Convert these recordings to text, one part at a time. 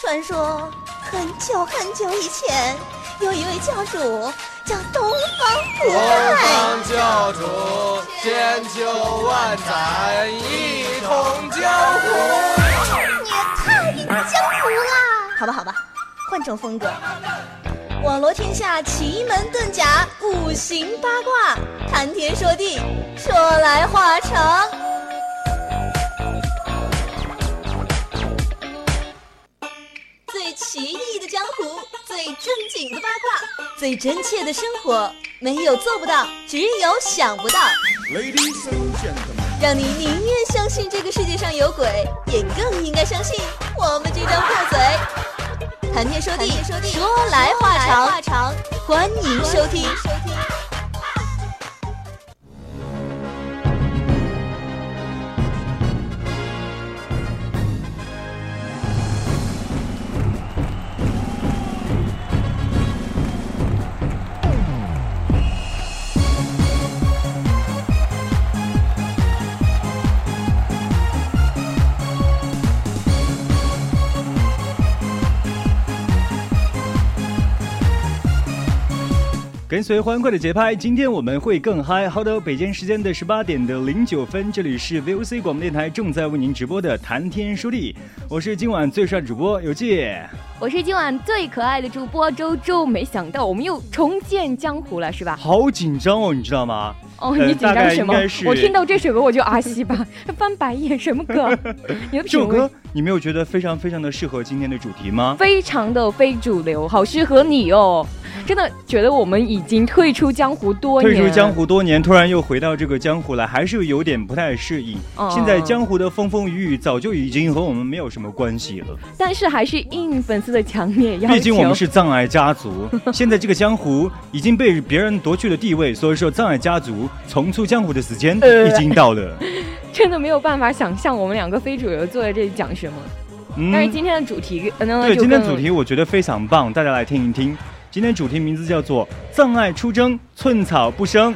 传说很久很久以前，有一位教主叫东方不败东。方教主千秋万载，一统江湖。你也太江湖啦！好吧，好吧，换种风格。网罗天下奇门遁甲、五行八卦，谈天说地，说来话长。奇异的江湖，最正经的八卦，最真切的生活，没有做不到，只有想不到。Ladies and gentlemen. 让你宁愿相信这个世界上有鬼，也更应该相信我们这张破嘴。谈天说地，说来话长，欢迎收听。跟随欢快的节拍，今天我们会更嗨。好的，北京时间的十八点的零九分，这里是 VOC 广播电台正在为您直播的谈天说地，我是今晚最帅的主播有界。我是今晚最可爱的主播周周，没想到我们又重见江湖了，是吧？好紧张哦，你知道吗？哦，呃你紧张什么？我听到这首歌我就阿西吧，翻白眼，什么歌？你的品味这首歌你没有觉得非常非常的适合今天的主题吗？非常的非主流，好适合你哦！真的觉得我们已经退出江湖多年，退出江湖多年，突然又回到这个江湖来，还是有点不太适应。哦现在江湖的风风雨雨早就已经和我们没有什么关系了。但是还是应粉丝的强烈要求。毕竟我们是葬爱家族，现在这个江湖已经被别人夺去了地位，所以说葬爱家族重出江湖的时间呃已经到了。真的没有办法想象我们两个非主流坐在这里讲什么。但是嗯，今天的主题呃，对，今天主题我觉得非常棒，大家来听一听。今天主题名字叫做 “葬爱出征，寸草不生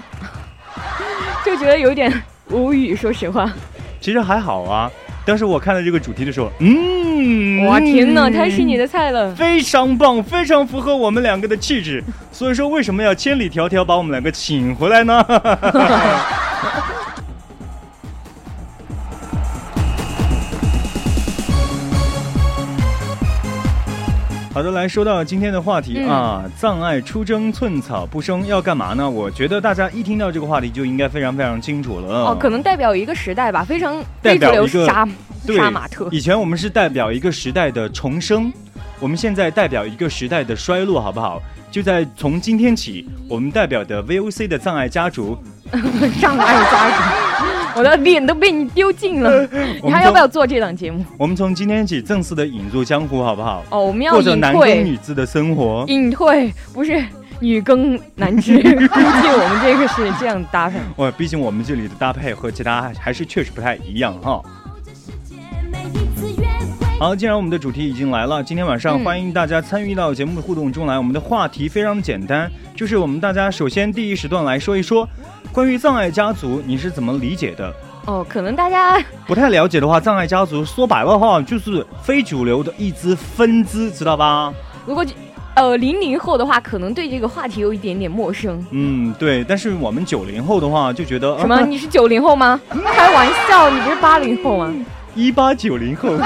就觉得有点无语，说实话。”，其实还好啊。当时我看到这个主题的时候，嗯，哇天哪，太是你的菜了！非常棒，非常符合我们两个的气质。所以说，为什么要千里迢迢把我们两个请回来呢？好的，来说到今天的话题、嗯啊，葬爱出征，寸草不生，要干嘛呢？我觉得大家一听到这个话题就应该非常非常清楚了。哦，可能代表一个时代吧，非常代表一个杀杀马特。以前我们是代表一个时代的重生，我们现在代表一个时代的衰落，好不好？就在从今天起，我们代表的 VOC 的葬爱家族，葬爱家族，我的脸都被你丢尽了。你还要不要做这档节目？我们从今天起正式的引入江湖，好不好？哦，我们要过着男耕女织的生活。隐退不是女耕男织，估计我们这个是这样搭配。哇，毕竟我们这里的搭配和其他还是确实不太一样哈。好，既然我们的主题已经来了，今天晚上嗯欢迎大家参与到节目的互动中来。我们的话题非常简单，就是我们大家首先第一时段来说一说关于藏爱家族你是怎么理解的。哦，可能大家 不太了解的话，藏爱家族说白了的话就是非主流的一支分支，知道吧？如果呃零零后的话，可能对这个话题有一点点陌生。嗯，对。但是我们九零后的话就觉得什么？你是九零后吗？开玩笑，你不是八零后吗？一八九零后。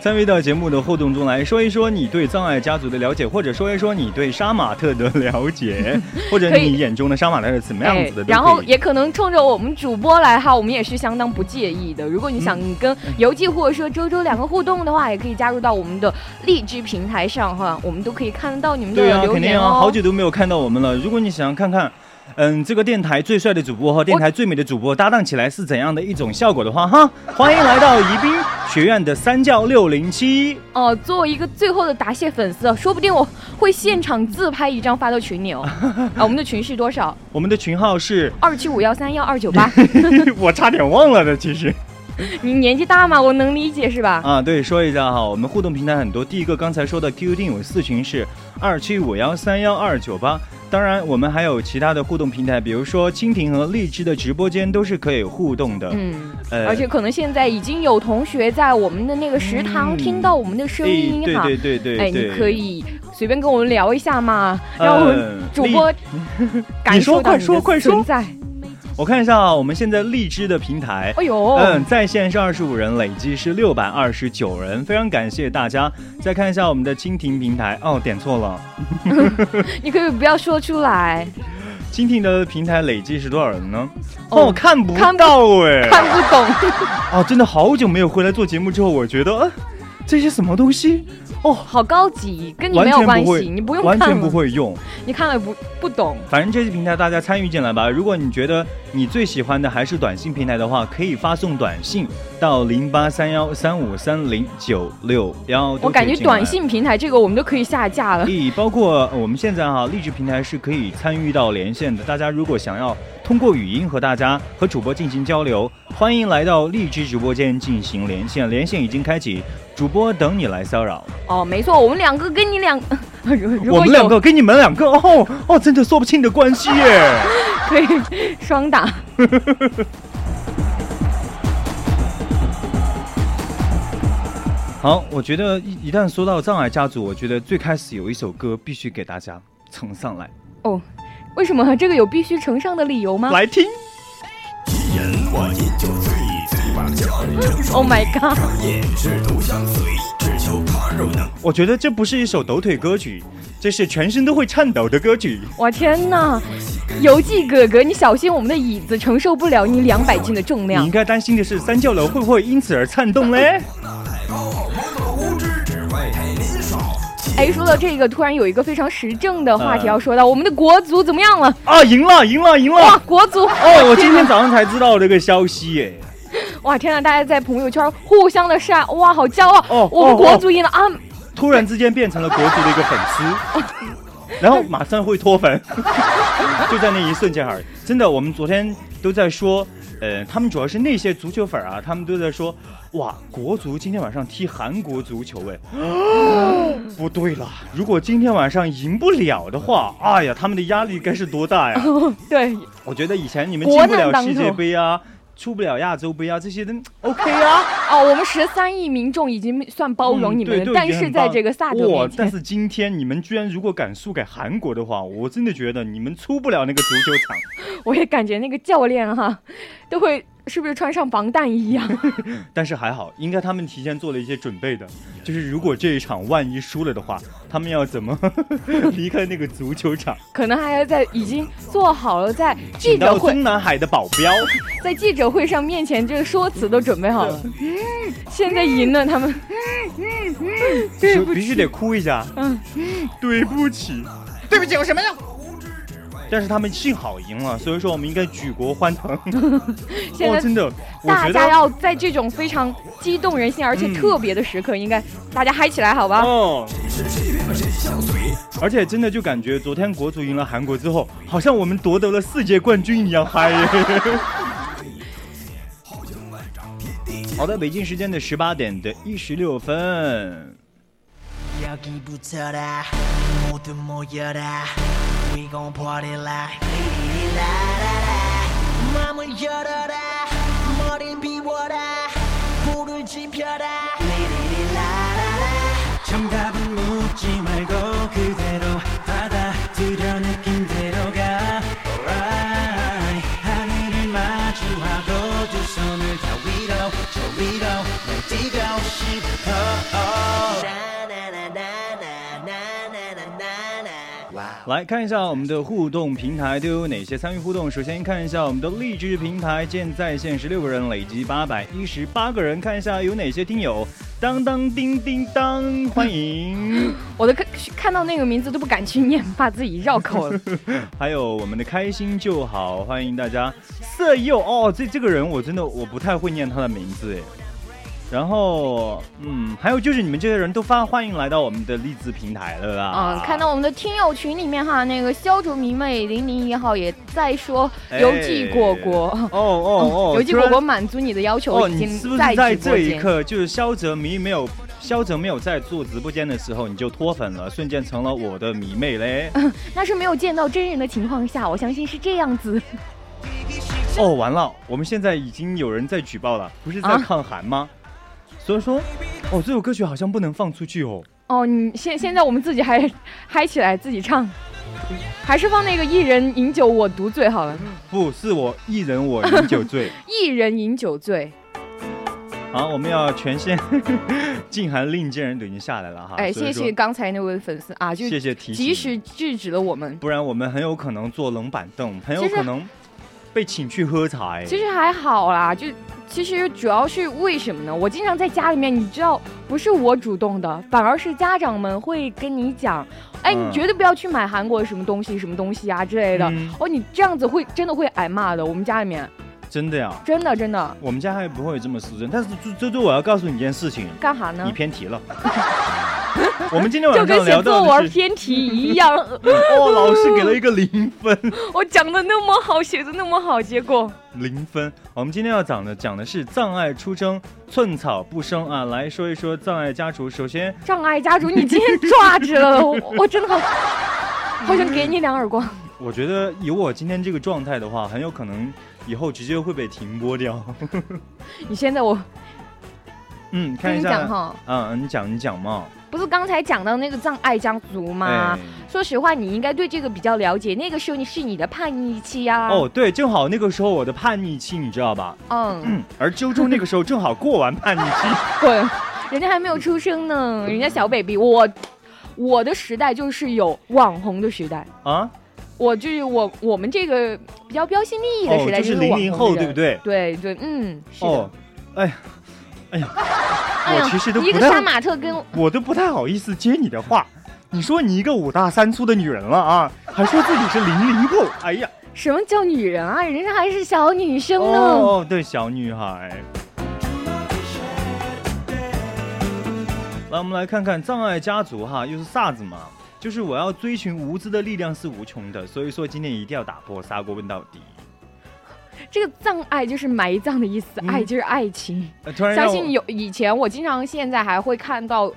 参与到节目的互动中来说一说你对葬爱家族的了解，或者说一说你对杀马特的了解，或者你眼中的杀马特是怎么样子的，哎然后也可能冲着我们主播来哈，我们也是相当不介意的。如果你想跟游记或者说周周两个互动的话，也可以加入到我们的荔枝平台上哈，我们都可以看得到你们的对啊，留肯定啊，言哦。好久都没有看到我们了。如果你想看看。嗯，这个电台最帅的主播和电台最美的主播搭档起来是怎样的一种效果的话，哈，欢迎来到宜宾学院的三教六零七。哦，作为一个最后的答谢粉丝，说不定我会现场自拍一张发到群里哦。啊，我们的群是多少？我们的群号是，二七五幺三幺二九八。我差点忘了的，其实你年纪大嘛，我能理解是吧？啊，对，说一下哈，我们互动平台很多。第一个刚才说的 QQ 听友四群是二七五幺三幺二九八。当然，我们还有其他的互动平台，比如说蜻蜓和荔枝的直播间都是可以互动的。嗯，而且可能现在已经有同学在我们的那个食堂听到我们的声音哈。对对对对。哎，你可以随便跟我们聊一下嘛，让我们主播感受到你的存在。我看一下啊，我们现在荔枝的平台，哎呦，嗯，在线是二十五人，累计是六百二十九人，非常感谢大家。再看一下我们的蜻蜓平台，哦，点错了，你可以不要说出来。蜻蜓的平台累计是多少人呢？哦，看不到哎，看不懂。哦，真的好久没有回来做节目之后，我觉得这些什么东西。哦，好高级，跟你没有关系，你不用看，完全不会用，你看了不不懂。反正这些平台大家参与进来吧。如果你觉得你最喜欢的还是短信平台的话，可以发送短信到零八三幺三五三零九六幺。我感觉短信平台这个我们都可以下架了。咦，包括我们现在哈荔枝平台是可以参与到连线的。大家如果想要通过语音和大家和主播进行交流，欢迎来到荔枝直播间进行连线，连线已经开启。主播等你来骚扰哦，没错，我们两个跟你两，我们两个跟你们两个哦哦，真的说不清的关系耶，可以双打。好，我觉得一一旦说到障碍家族，我觉得最开始有一首歌必须给大家呈上来哦，为什么这个有必须呈上的理由吗？来听。Oh my god！我觉得这不是一首抖腿歌曲，这是全身都会颤抖的歌曲。我天哪！游记哥哥，你小心我们的椅子承受不了你两百斤的重量。你应该担心的是三教楼会不会因此而颤动嘞？哎，说到这个，突然有一个非常时政的话题要说到，我们的国足怎么样了？啊，赢了，赢了，赢了！哇，国足！哦，我今天早上才知道这个消息耶。哇，天呐，大家在朋友圈互相的晒，哇，好骄傲！哦，我们国足赢了啊！突然之间变成了国足的一个粉丝，然后马上会脱粉，就在那一瞬间而已。真的，我们昨天都在说，呃，他们主要是那些足球粉啊，他们都在说。哇，国足今天晚上踢韩国足球哎，不对了，如果今天晚上赢不了的话，哎呀，他们的压力该是多大呀？对，我觉得以前你们进不了世界杯啊。出不了亚洲杯啊，这些都 OK 啊。哦，我们十三亿民众已经算包容你们了，但是在这个萨德但是今天你们居然如果敢输给韩国的话，我真的觉得你们出不了那个足球场。我也感觉那个教练哈，都会。是不是穿上防弹衣呀？但是还好，应该他们提前做了一些准备的。就是如果这一场万一输了的话，他们要怎么 离开那个足球场？可能还要在已经做好了在记者会。中南海的保镖，在记者会上面前这个说辞都准备好了。现在赢了，他们 对必须得哭一下。嗯，对不起，对不起，有什么呀？但是他们幸好赢了，所以说我们应该举国欢腾。现在真的，大家要在这种非常激动人心而且特别的时刻，应该大家嗨起来，好吧？哦。而且真的就感觉昨天国足赢了韩国之后，好像我们夺得了世界冠军一样嗨。好的，北京时间的十八点的一十六分。 여기 붙어라. 모두 모여라. We gon' party like 라라라 마음을 열어라. 머리 비워라. 불을 지펴라. 来看一下我们的互动平台都有哪些参与互动。首先看一下我们的励志平台，现在线十六个人，累计八百一十八个人。看一下有哪些听友，当当叮叮当，欢迎！我都看看到那个名字都不敢去念，怕自己绕口了。还有我们的开心就好，欢迎大家。色诱哦，这这个人我真的我不太会念他的名字哎。然后，嗯，还有就是你们这些人都发欢迎来到我们的励志平台了啦！嗯，看到我们的听友群里面哈，那个消竹迷妹零零一号也在说邮寄果果。哦哦哦，邮寄果果满足你的要求，已经是不是在这一刻，就是肖哲迷没有肖哲没有在做直播间的时候，你就脱粉了，瞬间成了我的迷妹嘞？那是没有见到真人的情况下，我相信是这样子。哦，完了，我们现在已经有人在举报了，不是在抗寒吗？所以说，哦，这首歌曲好像不能放出去哦。哦，你现现在我们自己还 嗨起来，自己唱，还是放那个一人饮酒我独醉好了。不是我一人我饮酒醉，一人饮酒醉。好，我们要全线禁韩令箭人都已经下来了哈。哎，谢谢刚才那位粉丝啊，就谢谢提醒，及时制止了我们，不然我们很有可能坐冷板凳，很有可能。被请去喝茶，其实还好啦，就其实主要是为什么呢？我经常在家里面，你知道，不是我主动的，反而是家长们会跟你讲，哎，你绝对不要去买韩国什么东西、什么东西啊之类的。哦，你这样子会真的会挨骂的。我们家里面真的呀，真的真的，我们家还不会这么私人。但是周周，我要告诉你一件事情，干哈呢？你偏题了。我们今天晚上就跟写作文偏题一样。哦，老师给了一个零分。我讲的那么好，写的那么好，结果零分。我们今天要讲的讲的是障碍出征，寸草不生啊。来说一说障碍家族。首先，障碍家族，你今天抓着了，我真的好，好想给你两耳光。我觉得以我今天这个状态的话，很有可能以后直接会被停播掉。你现在我，嗯，看一下哈，嗯，你讲你讲嘛。不是刚才讲到那个藏爱家族吗？说实话，你应该对这个比较了解。那个时候你是你的叛逆期呀。哦，对，正好那个时候我的叛逆期，你知道吧？嗯。而周周那个时候正好过完叛逆期。对，人家还没有出生呢，人家小 baby。我我的时代就是有网红的时代啊。我就是我我们这个比较标新立异的时代，就是零零后，对不对？对对，嗯，是的。哎。哎呀，我其实都一个杀马特跟我都不太好意思接你的话。你说你一个五大三粗的女人了啊，还说自己是零零后。哎呀，什么叫女人啊？人家还是小女生呢。哦，对，小女孩。来，我们来看看障碍家族哈，又是啥子嘛？就是我要追寻无知的力量是无穷的，所以说今天一定要打破砂锅问到底。这个葬爱就是埋葬的意思，爱就是爱情。相信有以前，我经常现在还会看到，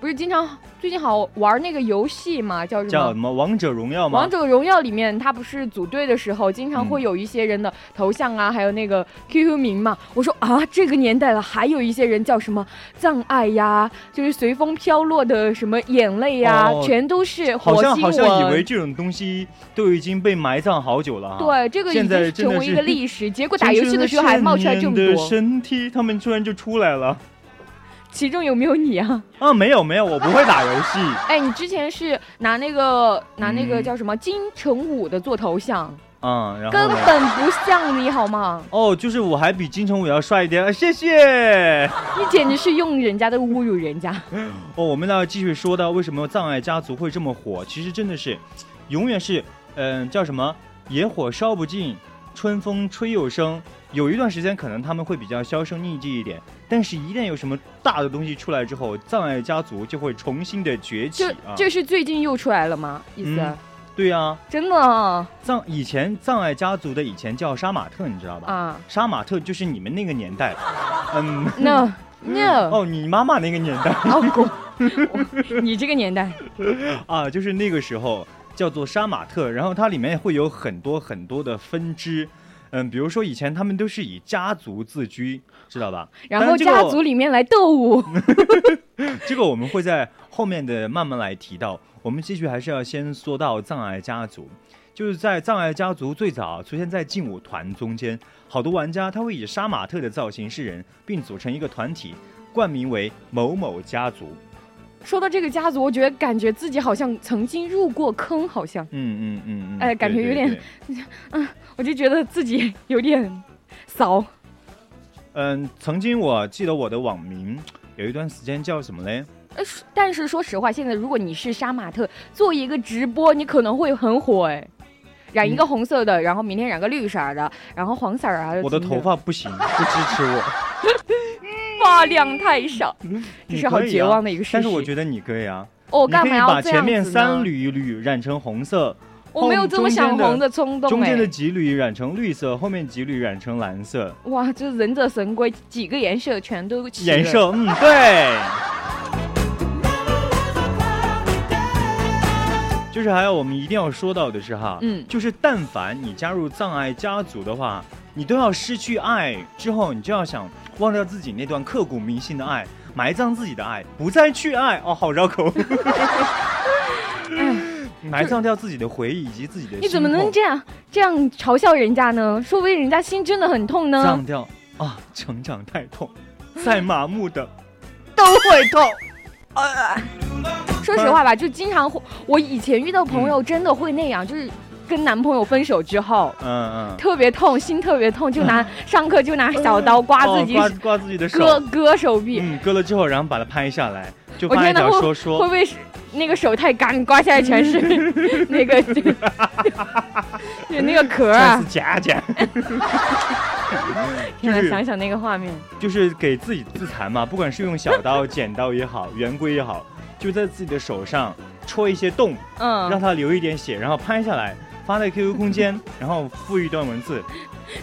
不是经常。最近好玩那个游戏嘛，叫什么？叫什么？王者荣耀吗？王者荣耀里面，他不是组队的时候，经常会有一些人的头像啊，还有那个 QQ 名嘛。我说啊，这个年代了，还有一些人叫什么葬爱呀，就是随风飘落的什么眼泪呀，全都是好像好像以为这种东西都已经被埋葬好久了。对，这个已经成为一个历史。结果打游戏的时候还冒出来这么多。身体，他们突然就出来了。其中有没有你啊？啊，没有没有，我不会打游戏。哎，你之前是拿那个拿那个叫什么金城武的做头像，嗯，然后根本不像你好吗？哦，就是我还比金城武要帅一点，谢谢。你简直是用人家的侮辱人家。哦，我们呢继续说到为什么葬爱家族会这么火？其实真的是，永远是，嗯，叫什么野火烧不尽，春风吹又生。有一段时间可能他们会比较销声匿迹一点。但是，一旦有什么大的东西出来之后，葬爱家族就会重新的崛起啊！这是最近又出来了吗？意思？对呀，真的。藏以前葬爱家族的以前叫杀马特，你知道吧？啊，杀马特就是你们那个年代。嗯，no no。哦，你妈妈那个年代。哦，你这个年代。啊，就是那个时候叫做杀马特，然后它里面会有很多很多的分支。嗯，比如说以前他们都是以家族自居，知道吧？然后家族里面来斗舞，这个我们会在后面的慢慢来提到。我们继续还是要先说到障碍家族，就是在障碍家族最早出现在劲舞团中间，好多玩家他会以杀马特的造型示人，并组成一个团体，冠名为某某家族。说到这个家族，我觉得感觉自己好像曾经入过坑，好像，嗯嗯嗯嗯，哎，感觉有点，嗯，我就觉得自己有点 骚。嗯，曾经我记得我的网名有一段时间叫什么嘞？呃，但是说实话，现在如果你是杀马特做一个直播，你可能会很火哎，染一个红色的，然后明天染个绿色的，然后黄色啊。我的头发不行，不支持我。发量太少，这是好绝望的一个事实。但是我觉得你可以啊，哦，你可以干嘛要把前面三缕一缕染成红色，我没有这么想红的冲动中间的哎。几缕染成绿色，后面几缕染成蓝色。哇，这忍者神龟几个颜色全都齐颜色，嗯，对。就是还有我们一定要说到的是哈，嗯就是但凡你加入葬爱家族的话，你都要失去爱之后，你就要想忘掉自己那段刻骨铭心的爱，埋葬自己的爱，不再去爱。哦，好绕口。埋葬掉自己的回忆以及自己的心。你怎么能这样这样嘲笑人家呢？说不定人家心真的很痛呢葬。掉啊？成长太痛，再麻木的都会痛。说实话吧，就经常会，我以前遇到朋友真的会那样，就是跟男朋友分手之后。嗯嗯。特别痛，心特别痛，就拿上课就拿小刀刮自己哦、刮刮自己的手，割割手臂。嗯，割了之后，然后把它拍下来，就发一条说说，会不会是那个手太干，刮下来全是 那个就 就那个壳啊？夹夹，天呐，就是想想那个画面，就是给自己自残嘛，不管是用小刀、剪刀也好，圆规也好，就在自己的手上戳一些洞，嗯让嗯，它流一点血，然后拍下来。发在 QQ 空间，然后附一段文字。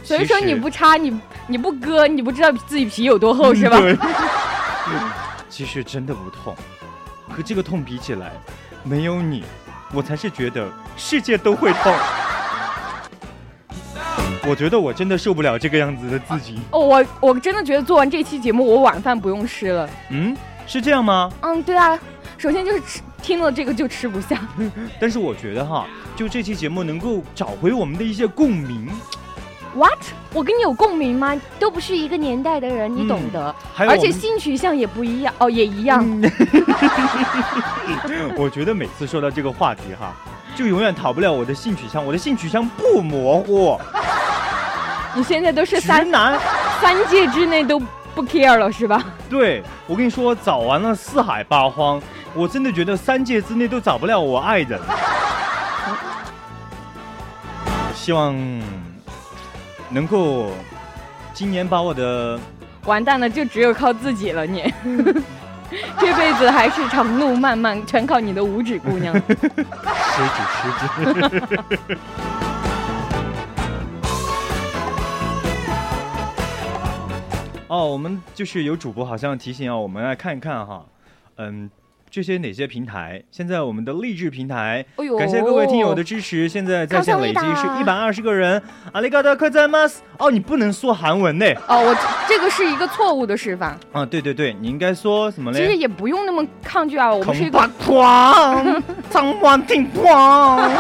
所以说你不插你你不割，你不知道自己皮有多厚是吧？对其实真的不痛，和这个痛比起来，没有你，我才是觉得世界都会痛。我觉得我真的受不了这个样子的自己。哦，我我真的觉得做完这期节目，我晚饭不用吃了。嗯，是这样吗？嗯，对啊，首先就是吃听了这个就吃不下。但是我觉得哈，就这期节目能够找回我们的一些共鸣，What？我跟你有共鸣吗？都不是一个年代的人，你懂得。而且性取向也不一样哦，也一样。我觉得每次说到这个话题哈，就永远逃不了我的性取向。我的性取向不模糊，你现在都是三男。三界之内都不 care 了是吧？对我跟你说，找完了四海八荒，我真的觉得三界之内都找不了我爱人。希望能够今年把我的完蛋了，就只有靠自己了你。这辈子还是长路漫漫，全靠你的五指姑娘。食指食指。哦，我们就是有主播好像提醒啊，我们来看一看哈，嗯，这些哪些平台？现在我们的励志平台，哎、感谢各位听友的支持，现在在线累计是一百二十个人。阿里嘎多，克赞吗？哦，你不能说韩文呢。哦，我这个是一个错误的示范。啊，对对对，你应该说什么嘞？其实也不用那么抗拒啊，我们是一个团，脏话听狂。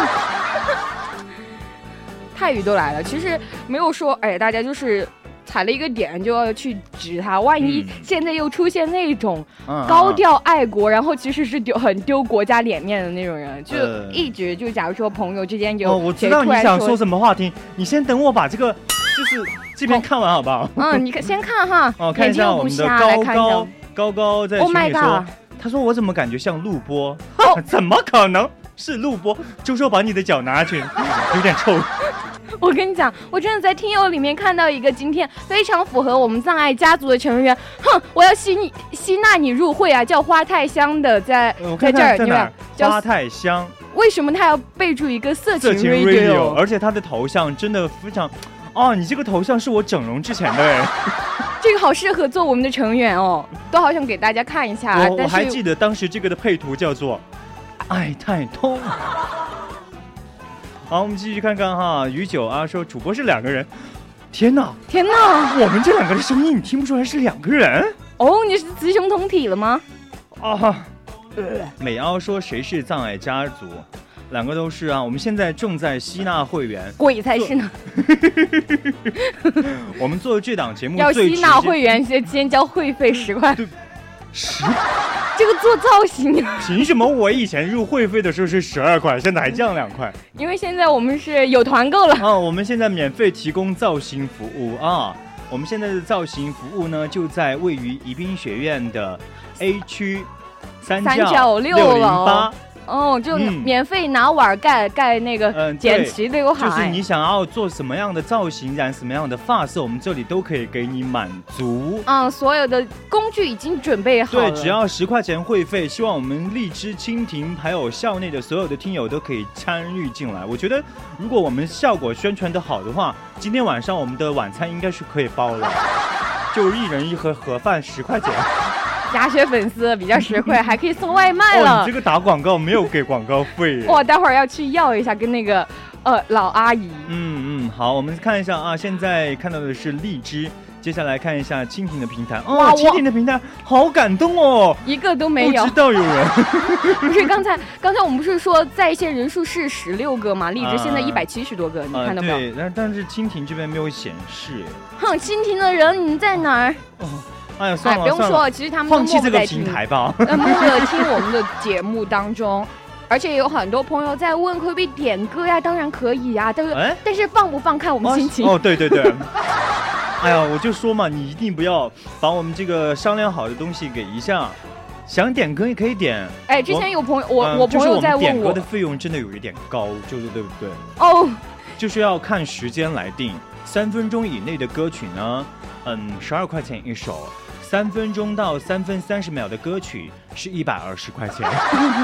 泰语都来了，其实没有说，哎，大家就是踩了一个点就要去指他，万一嗯现在又出现那种嗯高调爱国，然后其实是丢很丢国家脸面的那种人，就呃一直就假如说朋友之间哦，有我知道你想说什么话题，你先等我把这个就是这边看完好不好？嗯，你看先看哈，哦，看一下我们的高高。高高在 Oh 群里说他说我怎么感觉像录播？哦 怎么可能是录播？就说把你的脚拿去，有点臭。我跟你讲，我真的在听友里面看到一个今天非常符合我们藏爱家族的成员，哼，我要吸你吸纳你入会啊，叫花太香的，在在这儿，你们？叫花太香为什么他要备注一个色情色情 radio，radio？而且他的头像真的非常。哦，你这个头像是我整容之前的哎，这个好适合做我们的成员哦，都好想给大家看一下。我我还记得当时这个的配图叫做“爱太痛”。好，我们继续看看哈，于九啊说主播是两个人，天哪，天哪，我们这两个的声音你听不出来是两个人哦，你是雌雄同体了吗？啊？美奥说谁是葬爱家族？两个都是啊，我们现在正在吸纳会员，鬼才是呢！我们做这档节目要吸纳会员先先交会费十块，十，这个做造型啊，凭什么我以前入会费的时候是十二块，现在还降两块？因为现在我们是有团购了。啊，我们现在免费提供造型服务啊！我们现在的造型服务呢，就在位于宜宾学院的 A 区三三教角六六零楼八哦，就嗯免费拿碗盖盖那个嗯剪齐刘海。就是你想要做什么样的造型，染什么样的发色，我们这里都可以给你满足。嗯，所有的工具已经准备好了。对，只要十块钱会费，希望我们荔枝、蜻蜓还有校内的所有的听友都可以参与进来。我觉得，如果我们效果宣传的好的话，今天晚上我们的晚餐应该是可以包了，就一人一盒盒饭十块钱。鸭血粉丝比较实惠，还可以送外卖哦，了你这。个打广告没有给广告费耶。我待会儿要去要一下，跟那个呃老阿姨。嗯嗯，好，我们看一下啊，现在看到的是荔枝，接下来看一下蜻蜓的平台。哦，哇蜻蜓的平台好感动哦，一个都没有不知，道有人。不是刚才刚才我们不是说在线人数是十六个吗？荔枝啊现在一百七十多个，你啊，看到没有？对，但但是蜻蜓这边没有显示。哼，蜻蜓的人你在哪儿？哎呀，哎，算了，不用说了，其实他们都放弃这个平台吧。呃，默默的听我们的节目当中。而且有很多朋友在问可不可以点歌呀？当然可以呀，但是、哎但是放不放看我们心情。哦，对对对。哎呀，我就说嘛，你一定不要把我们这个商量好的东西给一下。想点歌也可以点，哎，之前有朋友，我、嗯我朋友在问我点歌的，费用真的有一点高，就是对不对？哦，就是要看时间来定。三分钟以内的歌曲呢，嗯，十二块钱一首；三分钟到三分三十秒的歌曲是一百二十块钱。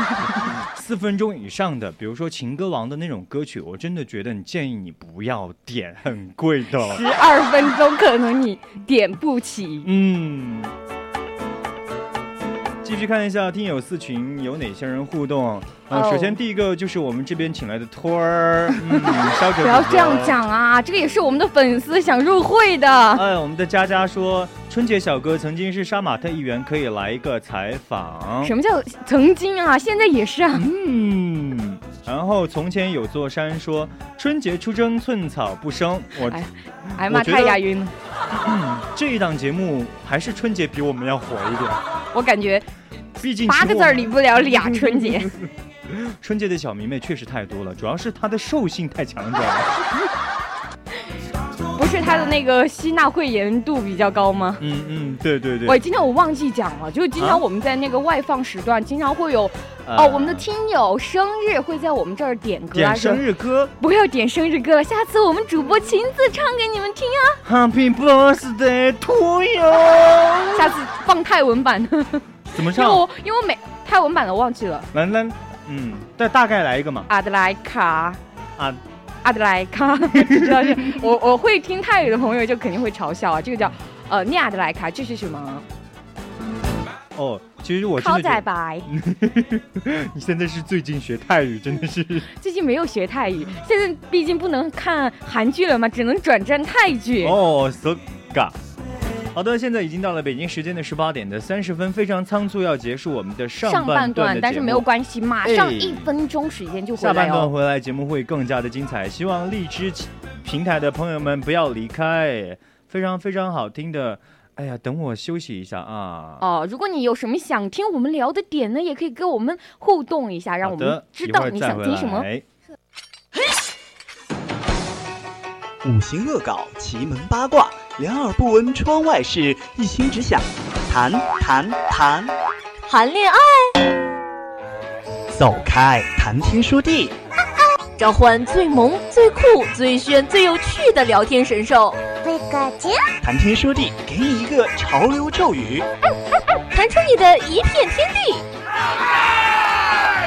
四分钟以上的，比如说情歌王的那种歌曲，我真的觉得你建议你不要点，很贵的。十二分钟可能你点不起。嗯。继续看一下听友四群有哪些人互动。呃，哦首先第一个就是我们这边请来的托儿，嗯，肖哲。不要这样。讲啊，这个也是我们的粉丝想入会的。哎，我们的佳佳说，春节小哥曾经是杀马特一员，可以来一个采访。什么叫曾经啊？现在也是啊。嗯，然后从前有座山说，春节出征，寸草不生。我、哎妈，太押韵了。嗯，这一档节目还是春节比我们要火一点，我感觉毕竟八个字儿里理不了俩春节。春节的小迷妹确实太多了，主要是她的兽性太强，你知道吗？他的那个吸纳会员度比较高吗？嗯嗯，对对对。喂，今天我忘记讲了，就是经啊常我们在那个外放时段，经常会有呃哦，我们的听友生日会在我们这儿点歌啊，点生日歌不要点生日歌了，下次我们主播亲自唱给你们听啊，，Happy Birthday to you。下次放泰文版的，怎么唱？因为我因为我每泰文版的忘记了，来来，嗯，再大概来一个嘛。阿德莱卡。啊，阿德莱卡，知道是我我会听泰语的朋友就肯定会嘲笑啊，这个叫呃尼亚德莱卡，这是什么？哦，其实我真靠的觉得仔白。你现在是最近学泰语，真的是。最近没有学泰语，现在毕竟不能看韩剧了嘛，只能转战泰剧。哦，so ga。好的，现在已经到了北京时间的十八点的三十分，非常仓促要结束我们的上上半段，但是没有关系，马上哎一分钟时间就回来下半。段回来，节目会更加的精彩。希望荔枝平台的朋友们不要离开，非常非常好听的。哎呀，等我休息一下啊。哦，如果你有什么想听我们聊的点呢，也可以跟我们互动一下，让我们，知道你想听什么。来五行恶搞，奇门八卦，两耳不闻窗外事，一心只想谈谈谈。谈恋爱，走开，谈天说地。召唤最萌、最酷、最炫、最有趣的聊天神兽，谈天说地，给你一个潮流咒语：弹出你的一片天地。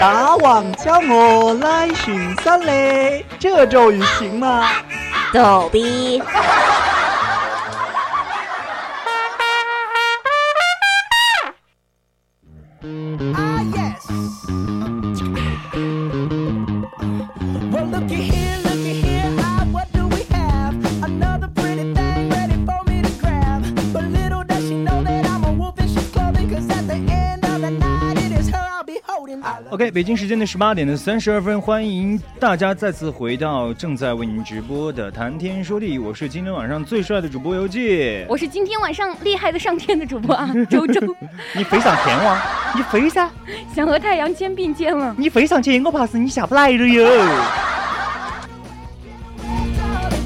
大王叫我来巡山嘞，这咒语行吗？逗逼。北京时间的十八点的三十二分，欢迎大家再次回到正在为您直播的谈天说地，我是今天晚上最帅的主播游记。我是今天晚上厉害的上天的主播啊，周周，你飞上天哇？你飞噻？想和太阳肩并肩了。你飞上去，我怕是你下不来了哟。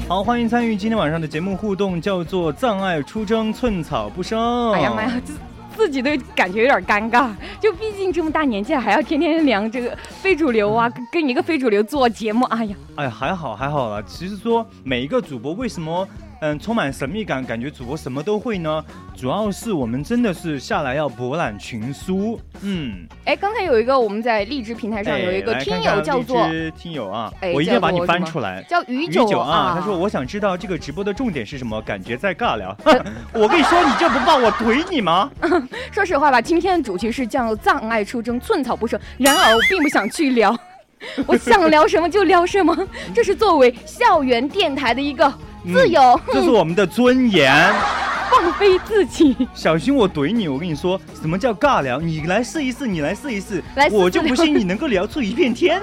好，欢迎参与今天晚上的节目互动，叫做“葬爱出征，寸草不生”。哎呀妈呀，这自己都感觉有点尴尬。就毕竟这么大年纪了，还要天天量这个非主流啊，跟一个非主流做节目，哎呀，哎呀，还好还好了。其实说每一个主播为什么？嗯，充满神秘感，感觉主播什么都会呢。主要是我们真的是下来要博览群书。嗯，哎，刚才有一个我们在荔枝平台上有一个听友叫做听友啊，我一定要把你翻出来，叫于九啊。他说我想知道这个直播的重点是什么，感觉在尬聊。我跟你说，你这不怕我怼你吗？说实话吧，今天的主题是叫葬爱出征，寸草不生。然而我并不想去聊，我想聊什么就聊什么。这是作为校园电台的一个。自由，这是我们的尊严。放飞自己，小心我怼你！我跟你说，什么叫尬聊？你来试一试，你来试一试，我就不信你能够聊出一片天。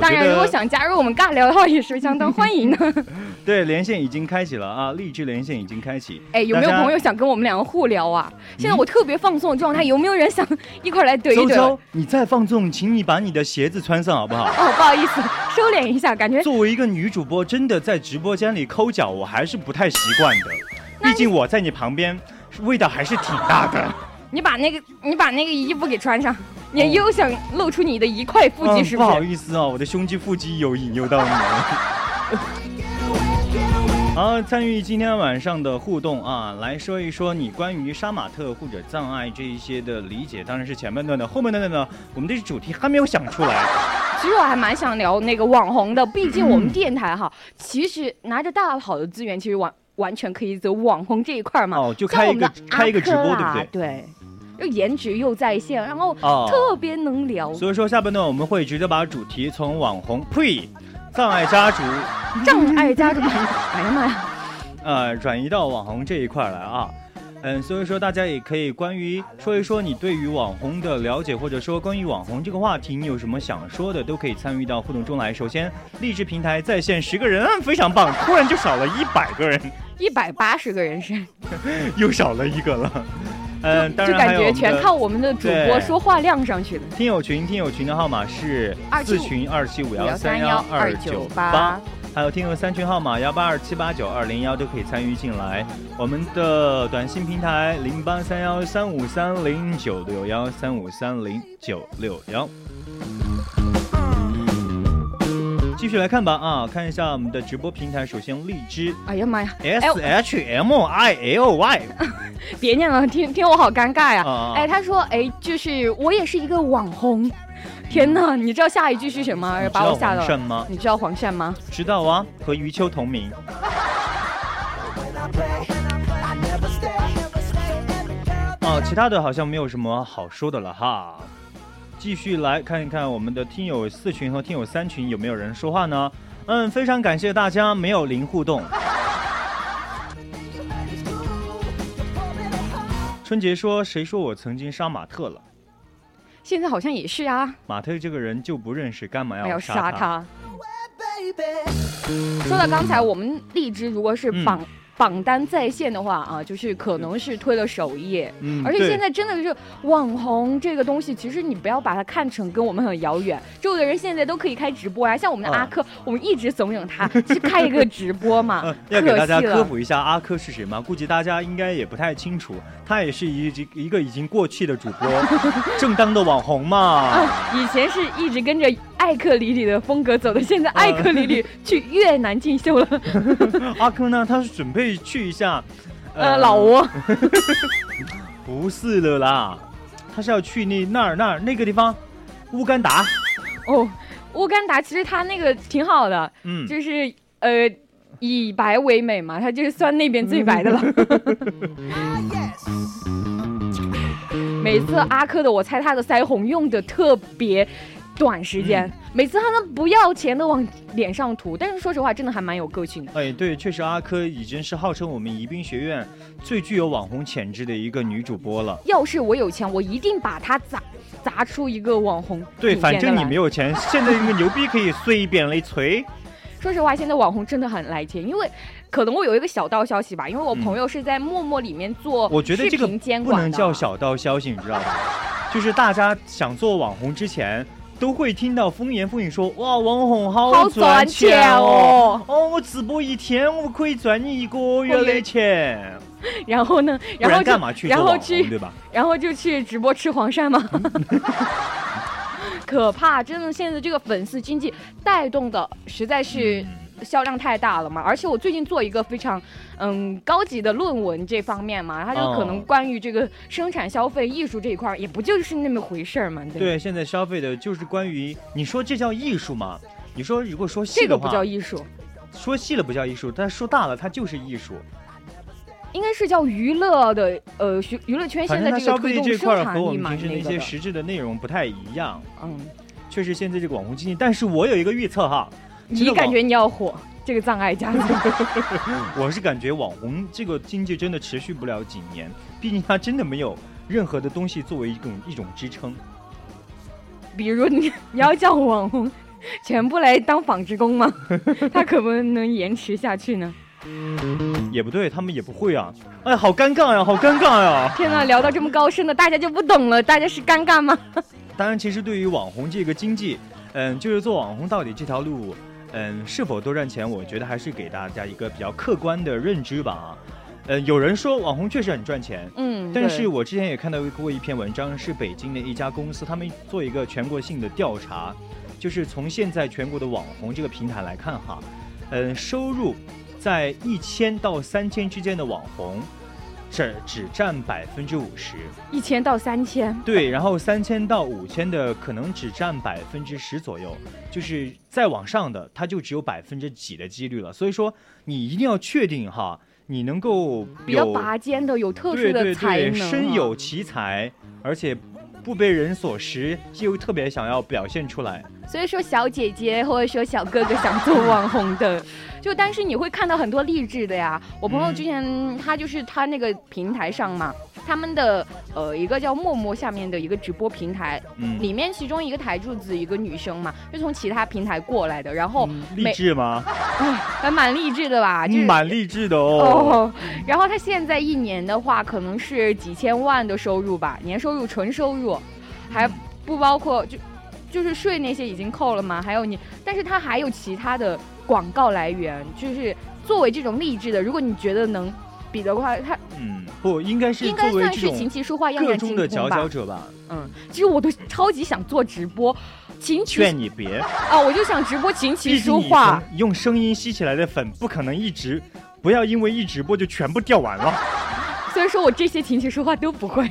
当然，如果想加入我们尬聊的话，也是相当欢迎的。对，连线已经开启了啊！励志连线已经开启。哎，有没有朋友想跟我们两个互聊啊？现在我特别放松的状态，有没有人想一块来怼一怼？周周，你再放纵，请你把你的鞋子穿上好不好？哦，不好意思，收敛一下，感觉作为一个女主播，真的在直播间里抠脚，我还是不太习惯的。毕竟我在你旁边，味道还是挺大的。你把那个，你把那个衣服给穿上。你又想露出你的一块腹肌，是不是？不好意思啊，我的胸肌腹肌有引诱到你。好，参与今天晚上的互动啊，来说一说你关于杀马特或者葬爱这一些的理解。当然是前半段的，后半段呢，我们的主题还没有想出来。其实我还蛮想聊那个网红的，毕竟我们电台哈，其实拿着大好的资源，其实完完全可以走网红这一块嘛。哦，就开一个开一个直播，对不对？对。又颜值又在线，然后特别能聊。所以说下半段我们会直接把主题从网红呸障碍家族障碍家族，哎呀妈呀，呃转移到网红这一块来啊。嗯，所以说大家也可以关于说一说你对于网红的了解，或者说关于网红这个话题，你有什么想说的，都可以参与到互动中来。首先，励志平台在线十个人，非常棒，突然就少了一百个人，一百八十个人是，又少了一个了。嗯，就感觉全靠我们的主播说话量上去的。听友群，听友群的号码是四群二七五幺三幺二九八，还有听友三群号码幺八二七八九二零幺都可以参与进来。我们的短信平台零八三幺三五三零九六幺三五三零九六幺。继续来看吧啊，看一下我们的直播平台。首先，荔枝，哎呀妈呀，S H M I L Y，别念了，听听我好尴尬呀。哎，他说，哎，就是我也是一个网红。天哪，你知道下一句是什么？把我吓到吗？你知道黄鳝吗？知道啊，和余秋同名。哦，其他的好像没有什么好说的了哈。继续来看一看我们的听友四群和听友三群有没有人说话呢？嗯，非常感谢大家没有零互动。春节说：“谁说我曾经杀马特了？”现在好像也是啊。马特这个人就不认识，干嘛要杀他？说到刚才，我们荔枝如果是榜。榜单在线的话啊，就是可能是推了首页，嗯，而且现在真的是网红这个东西，其实你不要把它看成跟我们很遥远，周围的人现在都可以开直播啊，像我们的阿珂，我们一直怂恿他 去开一个直播嘛。要给大家科普一下阿珂是谁吗？估计大家应该也不太清楚，他也是一一个已经过气的主播，正当的网红嘛。以前是一直跟着。艾克里里的风格走的，现在艾克里里去越南进修了。阿珂呢？他是准备去一下，呃，老挝。不是了啦，他是要去那那儿那儿那个地方，乌干达。哦，乌干达其实他那个挺好的，嗯，就是呃以白为美嘛，他就是算那边最白的了。每次阿珂的，我猜他的腮红用的特别。短时间，每次他们不要钱的往脸上涂，但是说实话，真的还蛮有个性的。哎，对，确实阿珂已经是号称我们宜宾学院最具有网红潜质的一个女主播了。要是我有钱，我一定把她砸砸出一个网红。对，反正你没有钱，现在那个牛逼可以随便来吹。说实话，现在网红真的很来钱，因为可能我有一个小道消息吧，因为我朋友是在陌陌里面做，我觉得这个不能叫小道消息，你知道吧？就是大家想做网红之前。都会听到风言风语说哇，网红好赚钱哦！哦，我直播一天，我可以赚你一个月的钱。然后呢，然后干嘛去然后去对吧？然后就去直播吃黄鳝吗？可怕，真的，现在这个粉丝经济带动的实在是销量太大了嘛。而且我最近做一个非常嗯高级的论文这方面嘛，它就可能关于这个生产、消费、艺术这一块，也不就是那么回事儿嘛。对，现在消费的就是关于你说这叫艺术吗？你说如果说细的话，这个不叫艺术。说细了不叫艺术，但说大了它就是艺术。应该是叫娱乐的，呃，娱娱乐圈现在这个推动生产力嘛，那些实质的内容不太一样。嗯，确实现在这个网红经济，但是我有一个预测哈，你感觉你要火，这个障碍家族。我是感觉网红这个经济真的持续不了几年，毕竟它真的没有任何的东西作为一种一种支撑。比如你你要叫网红。全部来当纺织工吗？他可不能延迟下去呢。也不对，他们也不会啊。哎，好尴尬呀，好尴尬呀！天哪，聊到这么高深的，大家就不懂了。大家是尴尬吗？当然，其实对于网红这个经济，嗯，就是做网红到底这条路，嗯，是否多赚钱？我觉得还是给大家一个比较客观的认知吧。呃，有人说网红确实很赚钱，嗯，但是我之前也看到过一篇文章，是北京的一家公司，他们做一个全国性的调查。就是从现在全国的网红这个平台来看哈，嗯，收入在一千到三千之间的网红，这只占百分之五十。一千到三千。对，然后三千到五千的可能只占百分之十左右，就是再往上的，它就只有百分之几的几率了。所以说，你一定要确定哈，你能够比较拔尖的、有特殊的才能，身有奇才，而且。不被人所识，又特别想要表现出来。所以说，小姐姐或者说小哥哥想做网红的，就但是你会看到很多励志的呀。我朋友之前他就是他那个平台上嘛。他们的呃一个叫陌陌下面的一个直播平台，嗯，里面其中一个台柱子一个女生嘛，就从其他平台过来的，然后励志吗？还蛮励志的吧？就蛮励志的哦。然后他现在一年的话，可能是几千万的收入吧，年收入纯收入，还不包括就就是税那些已经扣了嘛，还有你，但是他还有其他的广告来源，就是作为这种励志的，如果你觉得能。比的话，他嗯不应该是应该算是琴棋书画样样精通吧？嗯，其实我都超级想做直播，琴棋劝你别啊！我就想直播琴棋书画，用声音吸起来的粉不可能一直，不要因为一直播就全部掉完了。虽然说我这些琴棋书画都不会。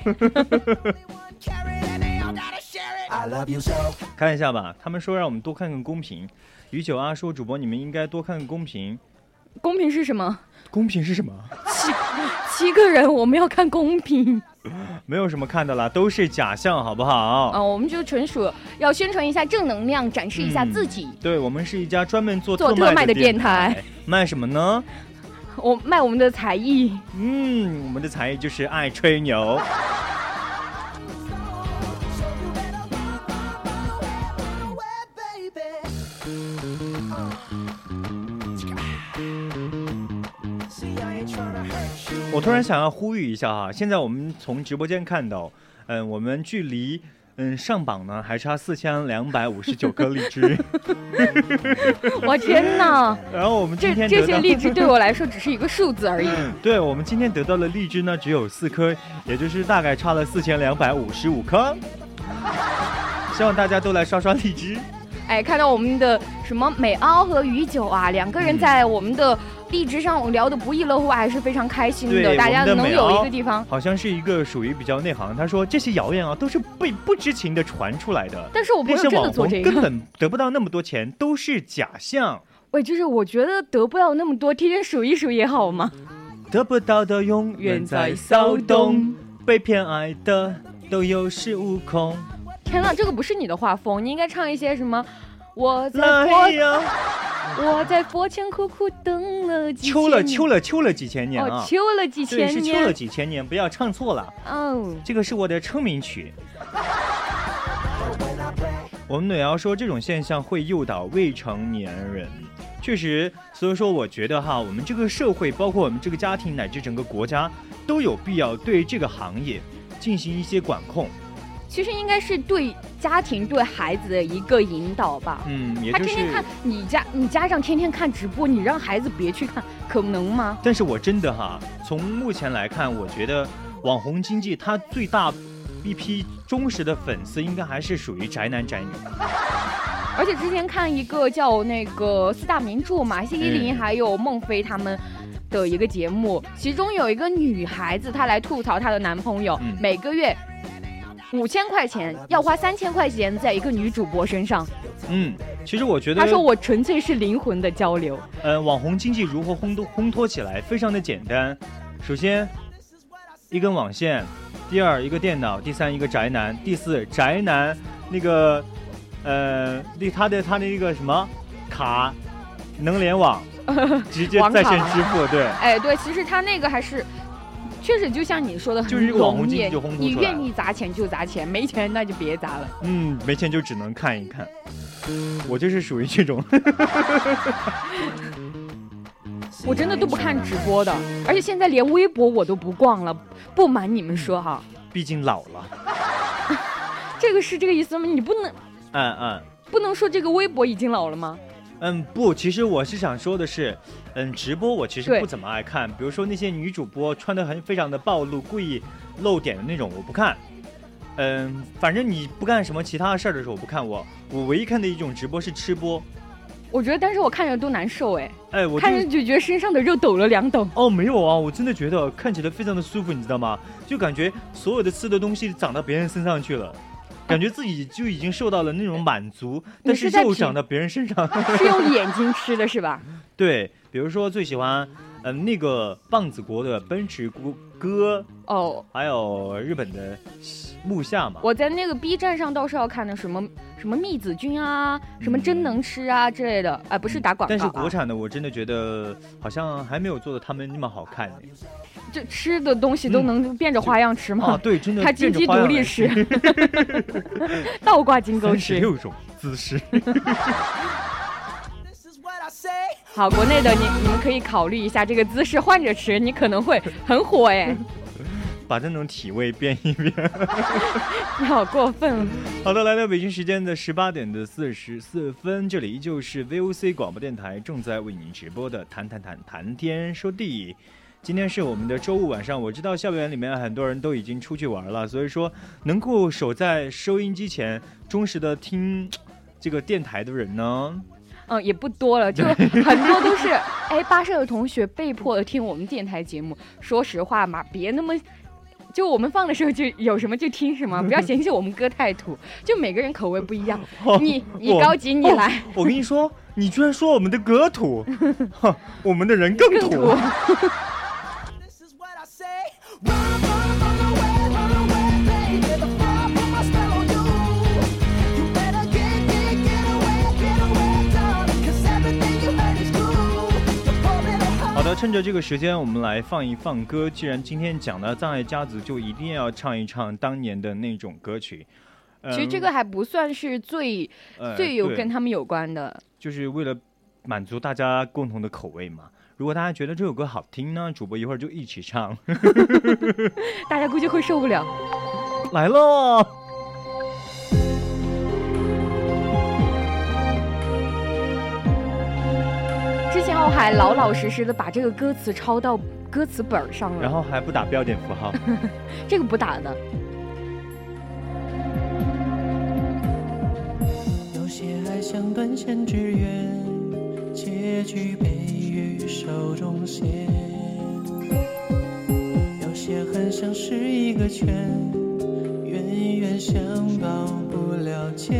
看一下吧，他们说让我们多看看公屏。于九阿说主播你们应该多看看公屏。公屏是什么？公屏是什么？七七个人，我们要看公屏。没有什么看的啦，都是假象，好不好？啊，我们就纯属要宣传一下正能量，展示一下自己。对，我们是一家专门做做特卖的电台。卖什么呢？我卖我们的才艺。嗯，我们的才艺就是爱吹牛。我突然想要呼吁一下哈，现在我们从直播间看到，嗯，我们距离嗯上榜呢还差四千两百五十九颗荔枝。我天哪！然后我们今天这些荔枝 对我来说只是一个数字而已。对，我们今天得到的荔枝呢只有四颗，也就是大概差了四千两百五十五颗。希望大家都来刷刷荔枝。哎，看到我们的什么美欧和于九啊，两个人在我们的荔枝上聊的不亦乐乎，还是非常开心的。大家能有一个地方，好像是一个属于比较内行。他说这些谣言啊，都是被不知情的传出来的。但是我不是真的做这个，根本得不到那么多钱，都是假象。喂，就是我觉得得不到那么多，天天数一数也好嘛？得不到的永远在骚动，被偏爱的都有恃无恐。天呐，这个不是你的画风，你应该唱一些什么？我在佛，我在佛前苦苦等了几秋了秋了秋了几千年啊！秋了几千年，是秋了几千年，不要唱错了。哦，这个是我的成名曲。我们也要说，这种现象会诱导未成年人。确实，所以说我觉得哈，我们这个社会，包括我们这个家庭乃至整个国家，都有必要对这个行业进行一些管控。其实应该是对家庭、对孩子的一个引导吧。嗯，也就是他天天看你家，你家长天天看直播，你让孩子别去看，可能吗？但是我真的哈，从目前来看，我觉得网红经济它最大一批忠实的粉丝，应该还是属于宅男宅女。而且之前看一个叫那个四大名著嘛，谢依霖嗯还有孟非他们。的一个节目，其中有一个女孩子，她来吐槽她的男朋友，嗯每个月五千块钱要花三千块钱在一个女主播身上。嗯，其实我觉得，他说我纯粹是灵魂的交流。呃，网红经济如何烘托烘托起来，非常的简单。首先，一根网线；第二，一个电脑；第三，一个宅男；第四，宅男那个，呃，那他的他的那个什么卡能联网，直接在线支付，对。哎，对，其实他那个还是。确实，就像你说的，很就是网红经济你愿意砸钱就砸钱，没钱那就别砸了。嗯，没钱就只能看一看。我就是属于这种，我真的都不看直播的，而且现在连微博我都不逛了。不瞒你们说哈，毕竟老了。这个是这个意思吗？你不能嗯嗯不能说这个微博已经老了吗？嗯，不，其实我是想说的是，嗯，直播我其实不怎么爱看，比如说那些女主播穿的很非常的暴露，故意露点的那种，我不看。嗯，反正你不干什么其他的事儿的时候，我不看。我我唯一看的一种直播是吃播。我觉得，但是我看着都难受哎，哎，我看着就觉得身上的肉抖了两抖。哦，没有啊，我真的觉得看起来非常的舒服，你知道吗？就感觉所有的吃的东西长到别人身上去了，感觉自己就已经受到了那种满足，但是你是在品肉长到别人身上。是用眼睛吃的是吧？对，比如说最喜欢，嗯、那个棒子国的奔驰哥哥，哦，还有日本的木下嘛。我在那个 B 站上倒是要看的什么什么蜜子君啊，什么真能吃啊之类的，哎、不是打广告、啊，但是国产的我真的觉得好像还没有做的他们那么好看呢。这吃的东西都能变着花样吃吗？啊，对，真的还金鸡独立吃，倒挂金钩吃。六种姿势。好，国内的你你们可以考虑一下这个姿势换着吃，你可能会很火哎。把这种体位变一变。你好过分！好的，来到北京时间的十八点的四十四分，这里依旧是 VOC 广播电台正在为您直播的《谈谈谈谈天说地》。今天是我们的周五晚上，我知道校园里面很多人都已经出去玩了，所以说能够守在收音机前忠实的听这个电台的人呢，嗯，也不多了，就很多都是 哎，八社的同学被迫的听我们电台节目。说实话嘛，别那么。就我们放的时候就有什么就听什么，不要嫌弃我们歌太土。就每个人口味不一样，你你高级你哦来，我跟你说，你居然说我们的歌土，哈，我们的人更更土。趁着这个时间，我们来放一放歌。既然今天讲到葬爱家族，就一定要唱一唱当年的那种歌曲。嗯其实这个还不算是最呃最有跟他们有关的。就是为了满足大家共同的口味嘛。如果大家觉得这首歌好听呢，主播一会儿就一起唱。大家估计会受不了。来喽！之前我还老老实实的把这个歌词抄到歌词本上了，然后还不打标点符号。这个不打的。有些爱像断线之缘，结局被于手中线；有些恨像是一个圈，冤冤相报不了结。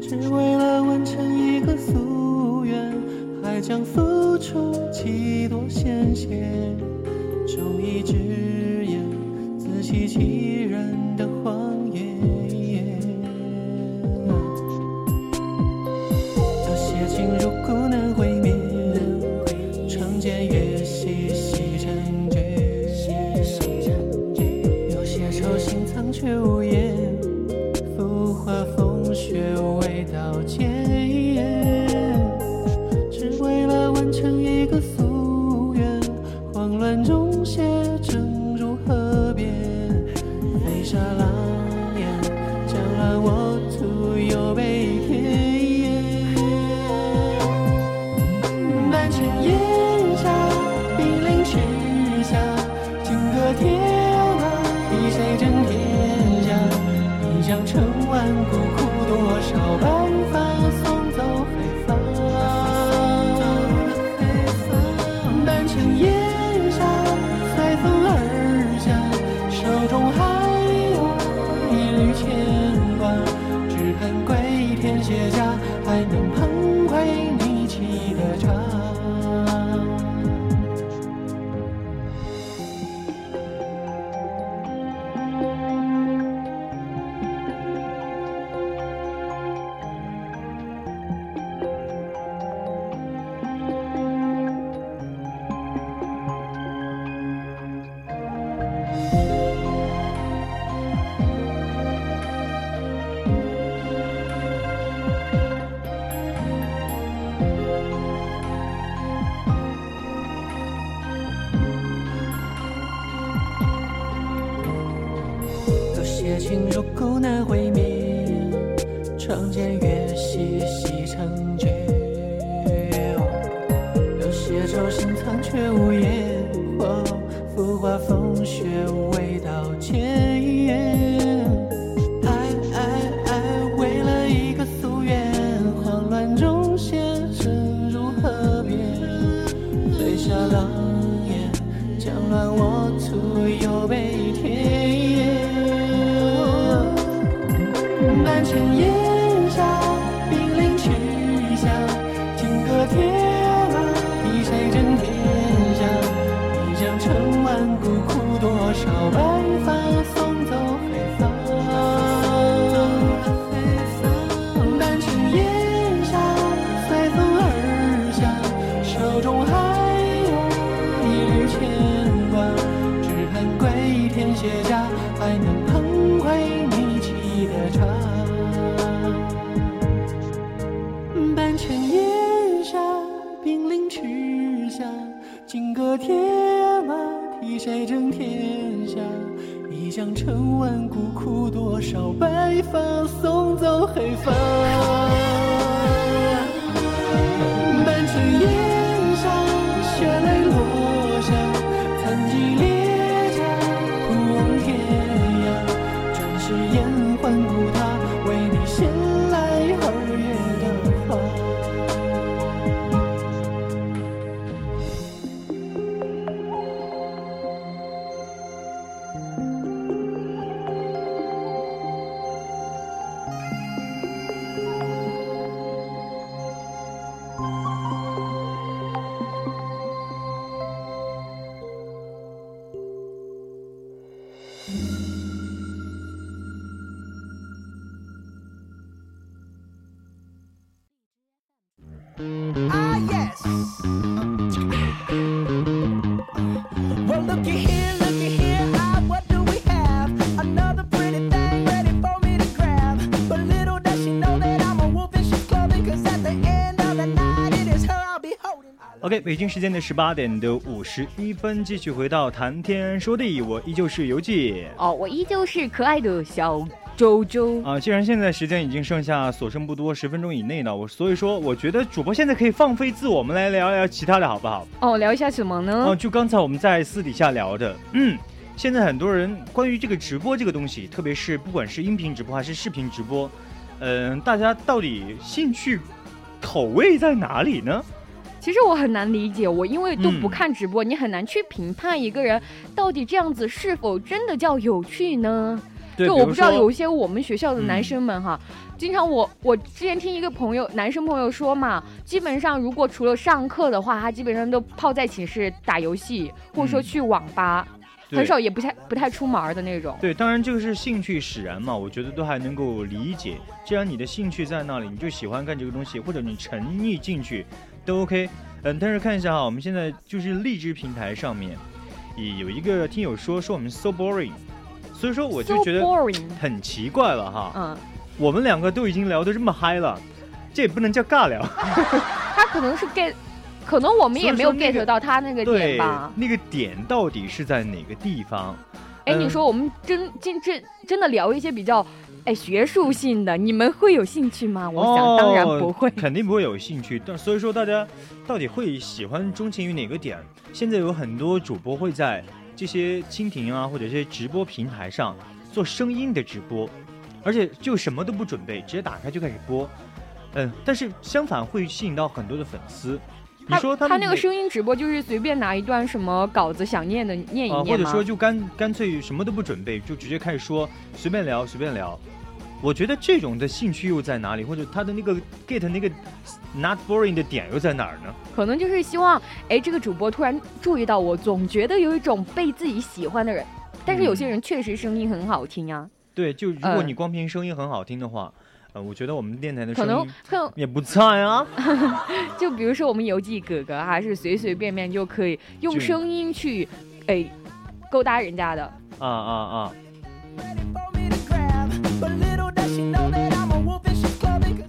只为了完成一个夙愿，还将付出几多鲜血，忠义之言，自欺欺人的谎情如北京时间的十八点的五十一分，继续回到谈天说地，我依旧是游记。哦，我依旧是可爱的小周周。啊，既然现在时间已经剩下所剩不多十分钟以内呢，我所以说我觉得主播现在可以放飞自我，我们来聊聊其他的好不好？哦，聊一下什么呢？哦，就刚才我们在私底下聊的，嗯，现在很多人关于这个直播这个东西，特别是不管是音频直播还是视频直播，嗯、大家到底兴趣口味在哪里呢？其实我很难理解，我因为都不嗯看直播，你很难去评判一个人到底这样子是否真的叫有趣呢？对，就我不知道有一些我们学校的男嗯生们哈，经常我我之前听一个朋友男生朋友说嘛，基本上如果除了上课的话，他基本上都泡在寝室打游戏，或者说嗯去网吧，对很少也不太不太出门的那种。对，当然这个是兴趣使然嘛，我觉得都还能够理解。既然你的兴趣在那里，你就喜欢干这个东西，或者你沉溺进去，都 OK。嗯，但是看一下哈，我们现在就是荔枝平台上面，也有一个听友说说我们 so boring，所以说我就觉得。很奇怪了哈。嗯，我们两个都已经聊得这么嗨了，这也不能叫尬聊。他可能是 get，可能我们也没有 get 到他那个点对吧，。那个点到底是在哪个地方？哎，嗯你说我们真真真真的聊一些比较哎学术性的，你们会有兴趣吗？我想当然不会哦。肯定不会有兴趣。但所以说，大家到底会喜欢钟情于哪个点？现在有很多主播会在这些蜻蜓啊或者这些直播平台上做声音的直播，而且就什么都不准备，直接打开就开始播。嗯，但是相反会吸引到很多的粉丝。你说他们每那个声音直播就是随便拿一段什么稿子想念的念一啊，或念吗？者说就干干脆什么都不准备，就直接开始说，随便聊随便聊。我觉得这种的兴趣又在哪里，或者他的那个 get 那个 not boring 的点又在哪儿呢？可能就是希望，哎，这个主播突然注意到我，总觉得有一种被自己喜欢的人。但是有些人确实声音很好听啊，对，就如果呃你光凭声音很好听的话，呃，我觉得我们电台的可能声音可能也不差呀。就比如说我们游记哥哥，还是随随便便就可以用声音去，哎，勾搭人家的。啊啊啊！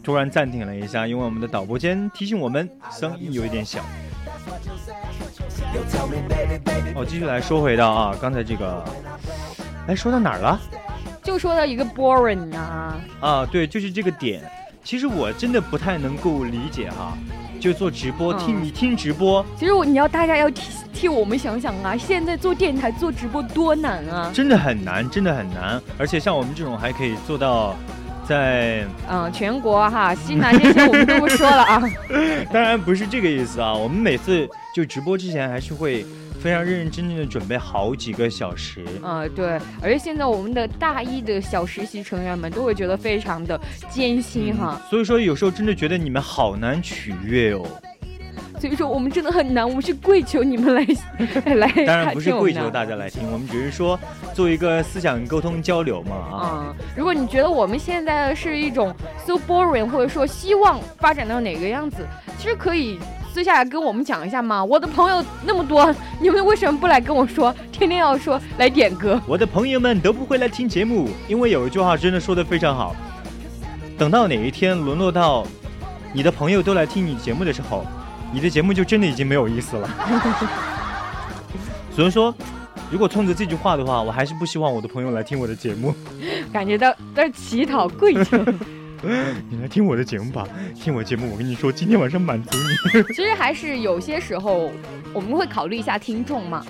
突然暂停了一下，因为我们的导播间提醒我们声音有一点小。哦，继续来说回到啊，刚才这个，哎，说到哪儿了？就说到一个 boring 啊，啊，对，就是这个点。其实我真的不太能够理解哈，就做直播，嗯听你听直播，其实我你要大家要替替我们想想啊，现在做电台做直播多难啊！真的很难，真的很难。而且像我们这种还可以做到在，嗯，全国哈西南这些我们都不说了啊。当然不是这个意思啊。我们每次就直播之前还是会非常认认真真的准备好几个小时。嗯，对，而且现在我们的大一的小实习成员们都会觉得非常的艰辛哈，所以说有时候真的觉得你们好难取悦哦。所以说我们真的很难，我们是跪求你们来 来当然不是跪求。大家来听，我们只是说做一个思想沟通交流嘛啊。嗯，如果你觉得我们现在是一种 so boring，或者说希望发展到哪个样子，其实可以私下来跟我们讲一下嘛。我的朋友那么多，你们为什么不来跟我说？天天要说来点歌，我的朋友们都不会来听节目，因为有一句话真的说的非常好。等到哪一天沦落到你的朋友都来听你节目的时候，你的节目就真的已经没有意思了。所以说，如果冲着这句话的话，我还是不希望我的朋友来听我的节目。感觉到在乞讨跪求。你来听我的节目吧，听我节目，我跟你说，今天晚上满足你。其实还是有些时候我们会考虑一下听众嘛。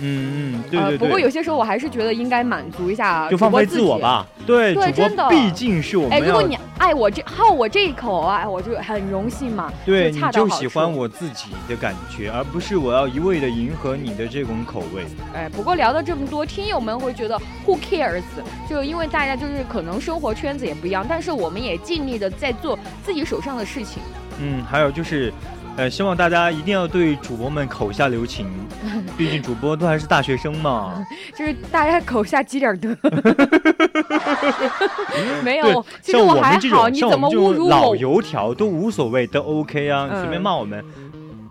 嗯嗯，对对呃，对。不过有些时候我还是觉得应该满足一下就放飞自我吧。对，对真的毕竟是我哎，们哎如果你爱我这好我这一口啊，哎我就很荣幸嘛。对，就喜欢。我自己的感觉，而不是我要一味的迎合你的这种口味。哎，不过聊到这么多，听友们会觉得 who cares？就因为大家就是可能生活圈子也不一样，但是我们也尽力的在做自己手上的事情。嗯，还有就是，呃，希望大家一定要对主播们口下留情，毕竟主播都还是大学生嘛。就是大家口下积点德，没对有，，其实像我还们这好，种像我你怎么们这种老侮辱我？油条都无所谓，都 OK 啊，嗯随便骂我们。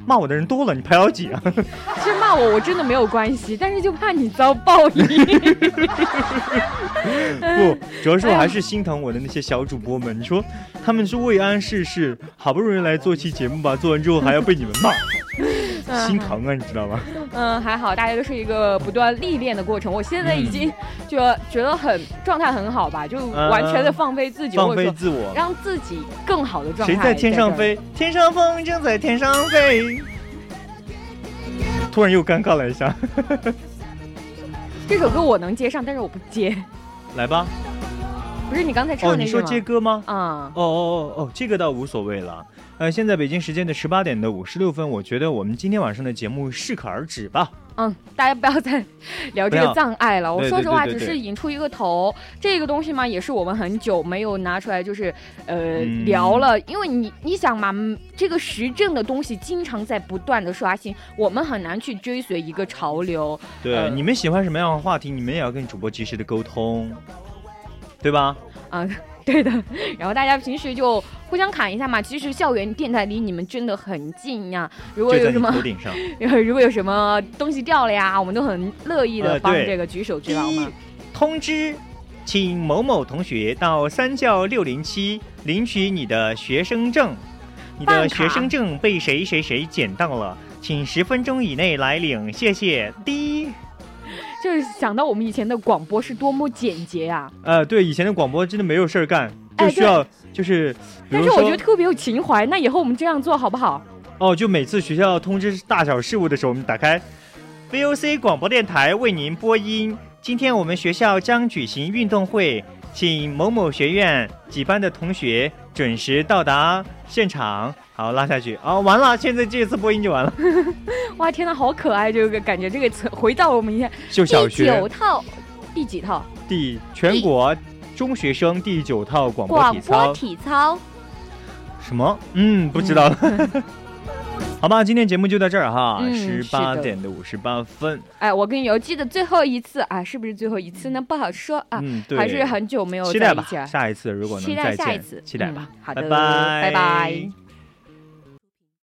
骂我的人多了，你排到几啊？其实骂我我真的没有关系，但是就怕你遭报应。不，主要是我还是心疼我的那些小主播们。你说他们是为安世事，好不容易来做期节目吧，做完之后还要被你们骂，心疼啊，你知道吗？嗯，还好，大家都是一个不断历练的过程。我现在已经觉得、觉得很状态很好吧，就完全的放飞自己，嗯放飞自我。让自己更好的状态。谁在天上？飞？天上风筝在天上飞。突然又尴尬了一下，这首歌我能接上，但是我不接。来吧。不是你刚才唱那个吗？你说接歌吗？啊、哦哦哦哦，这个倒无所谓了。呃，现在北京时间的十八点的五十六分，我觉得我们今天晚上的节目适可而止吧。嗯，大家不要再 聊这个障碍了。我说实话，只是引出一个头。这个东西嘛，也是我们很久没有拿出来，就是呃、嗯聊了。因为你你想嘛，嗯这个时政的东西经常在不断的刷新，我们很难去追随一个潮流。对，呃你们喜欢什么样的话题，你们也要跟主播及时的沟通，对吧？啊、对的。然后大家平时就互相砍一下嘛。其实校园电台离你们真的很近呀。如果有什么头顶上。如果有什么东西掉了呀，我们都很乐意的帮这个举手之劳嘛。通知，请某某同学到三教六零七领取你的学生证。你的学生证被谁谁谁捡到了，请十分钟以内来领，谢谢。滴，就是想到我们以前的广播是多么简洁啊！呃，对，以前的广播真的没有事儿干，就哎需要就是，但是我觉得特别有情怀。那以后我们这样做好不好？哦，就每次学校通知大小事务的时候，我们打开 VOC 广播电台为您播音。今天我们学校将举行运动会，请某某学院几班的同学准时到达现场。好，拉下去。哦，完了，现在这次播音就完了。哇，天呐，好可爱！这个感觉，这个词回到我们一下就小学九套，第几套第全国中学生第九套广播广体操播。体操？什么？嗯，不知道了。好吧，今天节目就到这儿哈，嗯十八点的五十八分。哎，我跟游记的最后一次啊，是不是最后一次呢？不好说啊，嗯，对，还是很久没有期待吧在一起了。，下一次如果能期再见，待下一次，期待吧嗯。好的，拜拜拜拜